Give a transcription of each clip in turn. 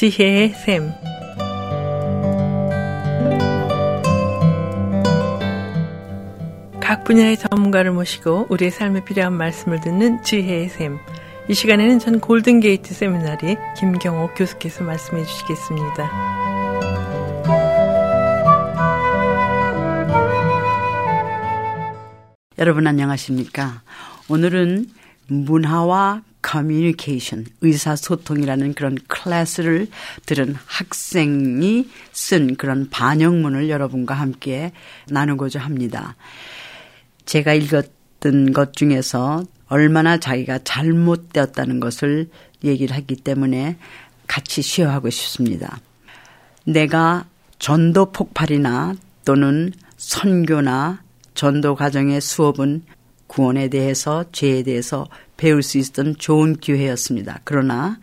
지혜의 샘. 각 분야의 전문가를 모시고 우리의 삶에 필요한 말씀을 듣는 지혜의 샘. 이 시간에는 전 골든게이트 세미나리 김경옥 교수께서 말씀해 주시겠습니다. 여러분 안녕하십니까? 오늘은 문화와 커뮤니케이션, 의사소통이라는 그런 클래스를 들은 학생이 쓴 그런 반영문을 여러분과 함께 나누고자 합니다. 제가 읽었던 것 중에서 얼마나 자기가 잘못되었다는 것을 얘기를 하기 때문에 같이 share하고 싶습니다. 내가 전도 폭발이나 또는 선교나 전도 과정의 수업은 구원에 대해서 죄에 대해서 배울 수 있었던 좋은 기회였습니다. 그러나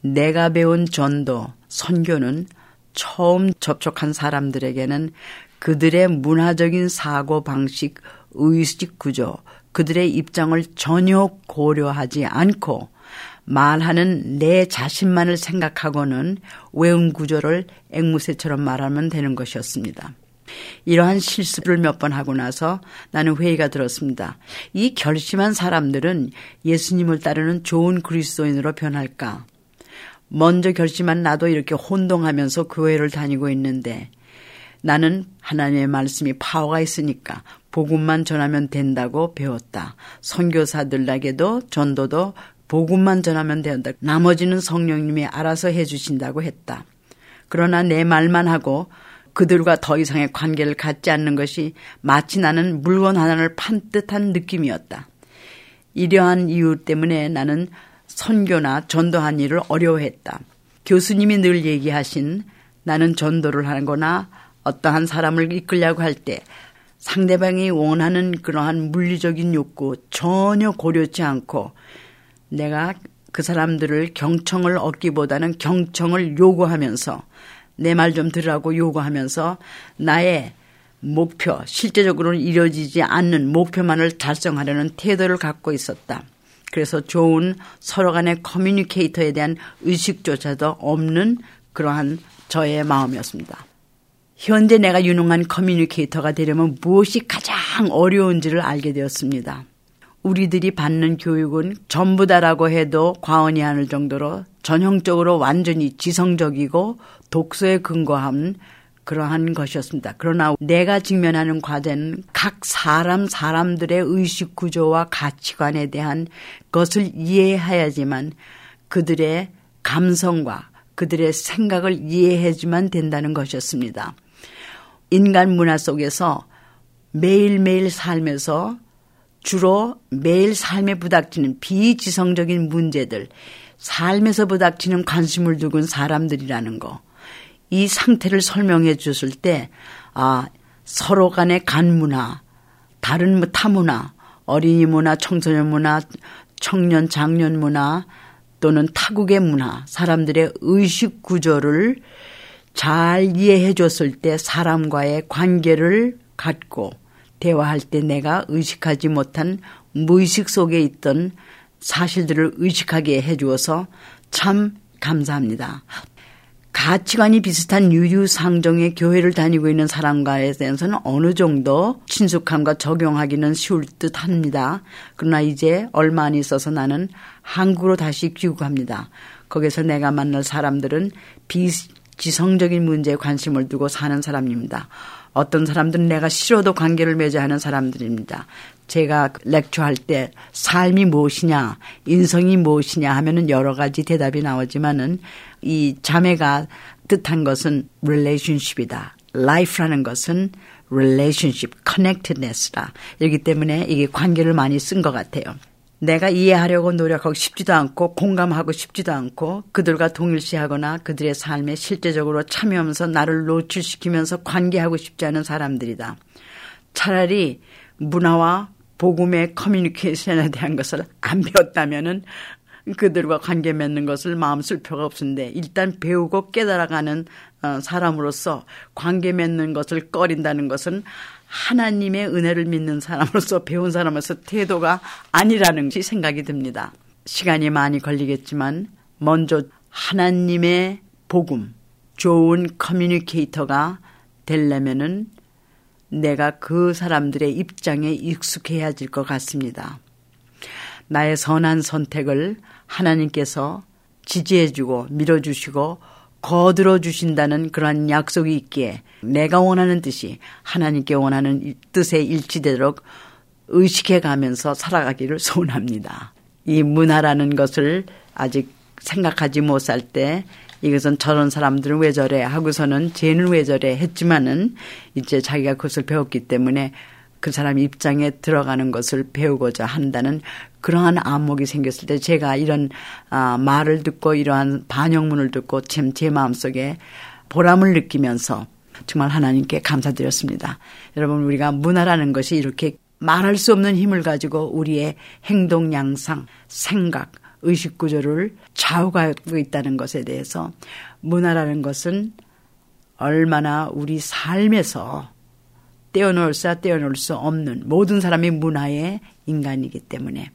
내가 배운 전도, 선교는 처음 접촉한 사람들에게는 그들의 문화적인 사고 방식, 의식 구조, 그들의 입장을 전혀 고려하지 않고 말하는 내 자신만을 생각하고는 외운 구조를 앵무새처럼 말하면 되는 것이었습니다. 이러한 실수를 몇 번 하고 나서 나는 회의가 들었습니다. 이 결심한 사람들은 예수님을 따르는 좋은 그리스도인으로 변할까? 먼저 결심한 나도 이렇게 혼동하면서 교회를 다니고 있는데 나는 하나님의 말씀이 파워가 있으니까 복음만 전하면 된다고 배웠다. 선교사들에게도 전도도 복음만 전하면 된다. 나머지는 성령님이 알아서 해주신다고 했다. 그러나 내 말만 하고 그들과 더 이상의 관계를 갖지 않는 것이 마치 나는 물건 하나를 판 듯한 느낌이었다. 이러한 이유 때문에 나는 선교나 전도한 일을 어려워했다. 교수님이 늘 얘기하신 나는 전도를 하거나 어떠한 사람을 이끌려고 할 때 상대방이 원하는 그러한 물리적인 욕구 전혀 고려치 않고 내가 그 사람들을 경청을 얻기보다는 경청을 요구하면서 내 말 좀 들으라고 요구하면서 나의 목표, 실제적으로는 이루어지지 않는 목표만을 달성하려는 태도를 갖고 있었다. 그래서 좋은 서로 간의 커뮤니케이터에 대한 의식조차도 없는 그러한 저의 마음이었습니다. 현재 내가 유능한 커뮤니케이터가 되려면 무엇이 가장 어려운지를 알게 되었습니다. 우리들이 받는 교육은 전부 다라고 해도 과언이 아닐 정도로 전형적으로 완전히 지성적이고 독서에 근거한 그러한 것이었습니다. 그러나 내가 직면하는 과제는 각 사람 사람들의 의식 구조와 가치관에 대한 것을 이해해야지만 그들의 감성과 그들의 생각을 이해해주면 된다는 것이었습니다. 인간 문화 속에서 매일매일 살면서 주로 매일 삶에 부닥치는 비지성적인 문제들, 삶에서 부닥치는 관심을 두고 사람들이라는 거. 이 상태를 설명해 줬을 때, 아, 서로 간의 간 문화, 다른 뭐 타문화, 어린이 문화, 청소년 문화, 청년, 장년 문화, 또는 타국의 문화, 사람들의 의식 구조를 잘 이해해 줬을 때 사람과의 관계를 갖고 대화할 때 내가 의식하지 못한 무의식 속에 있던 사실들을 의식하게 해주어서 참 감사합니다. 가치관이 비슷한 유유상종의 교회를 다니고 있는 사람과에 대해서는 어느 정도 친숙함과 적용하기는 쉬울 듯 합니다. 그러나 이제 얼마 안 있어서 나는 한국으로 다시 귀국합니다. 거기서 내가 만날 사람들은 비 지성적인 문제에 관심을 두고 사는 사람입니다. 어떤 사람들은 내가 싫어도 관계를 맺어야 하는 사람들입니다. 제가 렉처할 때 삶이 무엇이냐, 인성이 무엇이냐 하면은 여러 가지 대답이 나오지만은 이 자매가 뜻한 것은 relationship이다. life라는 것은 relationship, connectedness라. 이기 때문에 이게 관계를 많이 쓴 것 같아요. 내가 이해하려고 노력하고 싶지도 않고 공감하고 싶지도 않고 그들과 동일시하거나 그들의 삶에 실제적으로 참여하면서 나를 노출시키면서 관계하고 싶지 않은 사람들이다. 차라리 문화와 복음의 커뮤니케이션에 대한 것을 안 배웠다면은 그들과 관계 맺는 것을 마음 쓸 필요가 없는데 일단 배우고 깨달아가는 어, 사람으로서 관계 맺는 것을 꺼린다는 것은 하나님의 은혜를 믿는 사람으로서 배운 사람으로서 태도가 아니라는 생각이 듭니다. 시간이 많이 걸리겠지만 먼저 하나님의 복음, 좋은 커뮤니케이터가 되려면은 내가 그 사람들의 입장에 익숙해야질 것 같습니다. 나의 선한 선택을 하나님께서 지지해주고 밀어주시고 거들어 주신다는 그러한 약속이 있기에 내가 원하는 뜻이 하나님께 원하는 뜻에 일치되도록 의식해 가면서 살아가기를 소원합니다. 이 문화라는 것을 아직 생각하지 못할 때 이것은 저런 사람들은 왜 저래 하고서는 쟤는 왜 저래 했지만은 이제 자기가 그것을 배웠기 때문에 그 사람 입장에 들어가는 것을 배우고자 한다는 그러한 안목이 생겼을 때 제가 이런 아, 말을 듣고 이러한 반영문을 듣고 참 제 마음속에 보람을 느끼면서 정말 하나님께 감사드렸습니다. 여러분 우리가 문화라는 것이 이렇게 말할 수 없는 힘을 가지고 우리의 행동 양상, 생각, 의식 구조를 좌우하고 있다는 것에 대해서 문화라는 것은 얼마나 우리 삶에서 떼어놓을 수 떼어놓을 수 없는 모든 사람이 문화의 인간이기 때문에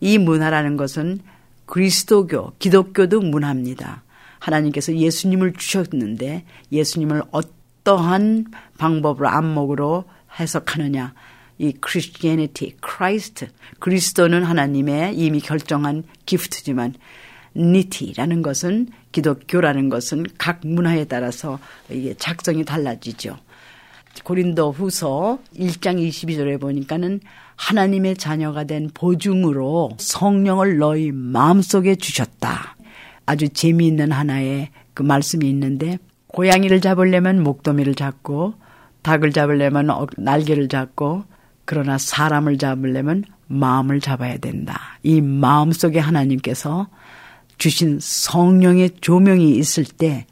이 문화라는 것은 그리스도교, 기독교도 문화입니다. 하나님께서 예수님을 주셨는데 예수님을 어떠한 방법으로 안목으로 해석하느냐. 이 Christianity, Christ, 그리스도는 하나님의 이미 결정한 기프트지만 니티라는 것은 기독교라는 것은 각 문화에 따라서 이게 작성이 달라지죠. 고린도 후서 1장 22절에 보니까는 하나님의 자녀가 된 보증으로 성령을 너희 마음속에 주셨다. 아주 재미있는 하나의 그 말씀이 있는데 고양이를 잡으려면 목도미를 잡고 닭을 잡으려면 날개를 잡고 그러나 사람을 잡으려면 마음을 잡아야 된다. 이 마음 속에 하나님께서 주신 성령의 조명이 있을 때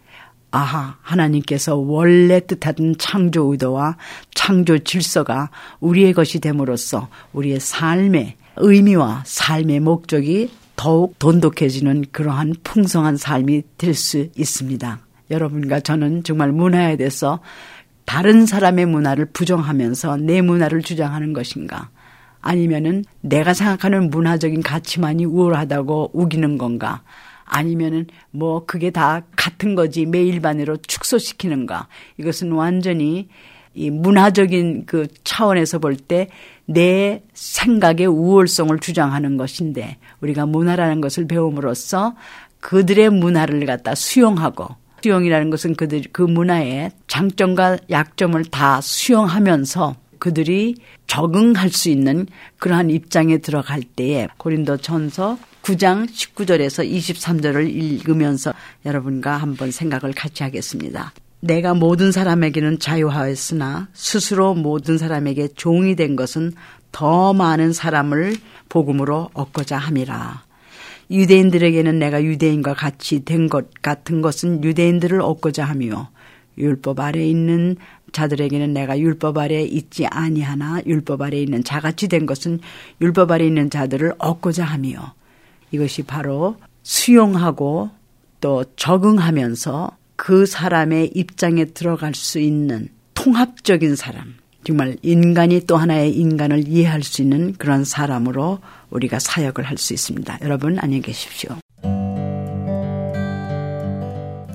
아하, 하나님께서 원래 뜻하던 창조 의도와 창조 질서가 우리의 것이 됨으로써 우리의 삶의 의미와 삶의 목적이 더욱 돈독해지는 그러한 풍성한 삶이 될 수 있습니다. 여러분과 저는 정말 문화에 대해서 다른 사람의 문화를 부정하면서 내 문화를 주장하는 것인가? 아니면은 내가 생각하는 문화적인 가치만이 우월하다고 우기는 건가? 아니면은 뭐 그게 다 같은 거지 매일반으로 축소시키는가. 이것은 완전히 이 문화적인 그 차원에서 볼 때 내 생각의 우월성을 주장하는 것인데 우리가 문화라는 것을 배움으로써 그들의 문화를 갖다 수용하고 수용이라는 것은 그들 그 문화의 장점과 약점을 다 수용하면서 그들이 적응할 수 있는 그러한 입장에 들어갈 때에 고린도 전서 9장 19절에서 23절을 읽으면서 여러분과 한번 생각을 같이 하겠습니다. 내가 모든 사람에게는 자유하였으나 스스로 모든 사람에게 종이 된 것은 더 많은 사람을 복음으로 얻고자 함이라. 유대인들에게는 내가 유대인과 같이 된 것 같은 것은 유대인들을 얻고자 하며 율법 아래 있는 자들에게는 내가 율법 아래 있지 아니하나 율법 아래 있는 자같이 된 것은 율법 아래 있는 자들을 얻고자 하며 이것이 바로 수용하고 또 적응하면서 그 사람의 입장에 들어갈 수 있는 통합적인 사람, 정말 인간이 또 하나의 인간을 이해할 수 있는 그런 사람으로 우리가 사역을 할 수 있습니다. 여러분 안녕히 계십시오.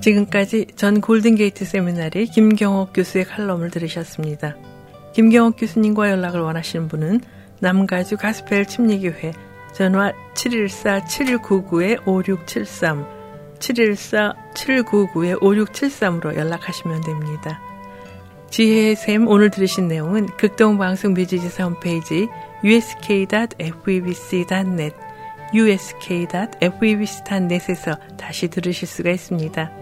지금까지 전 골든게이트 세미나리 김경옥 교수의 칼럼을 들으셨습니다. 김경옥 교수님과 연락을 원하시는 분은 남가주 가스펠 침례교회 전화 714-7199-5673 714-799-5673으로 연락하시면 됩니다. 지혜의 샘 오늘 들으신 내용은 극동방송 뮤지지사 홈페이지 usk.febc.net usk.febc.net에서 다시 들으실 수가 있습니다.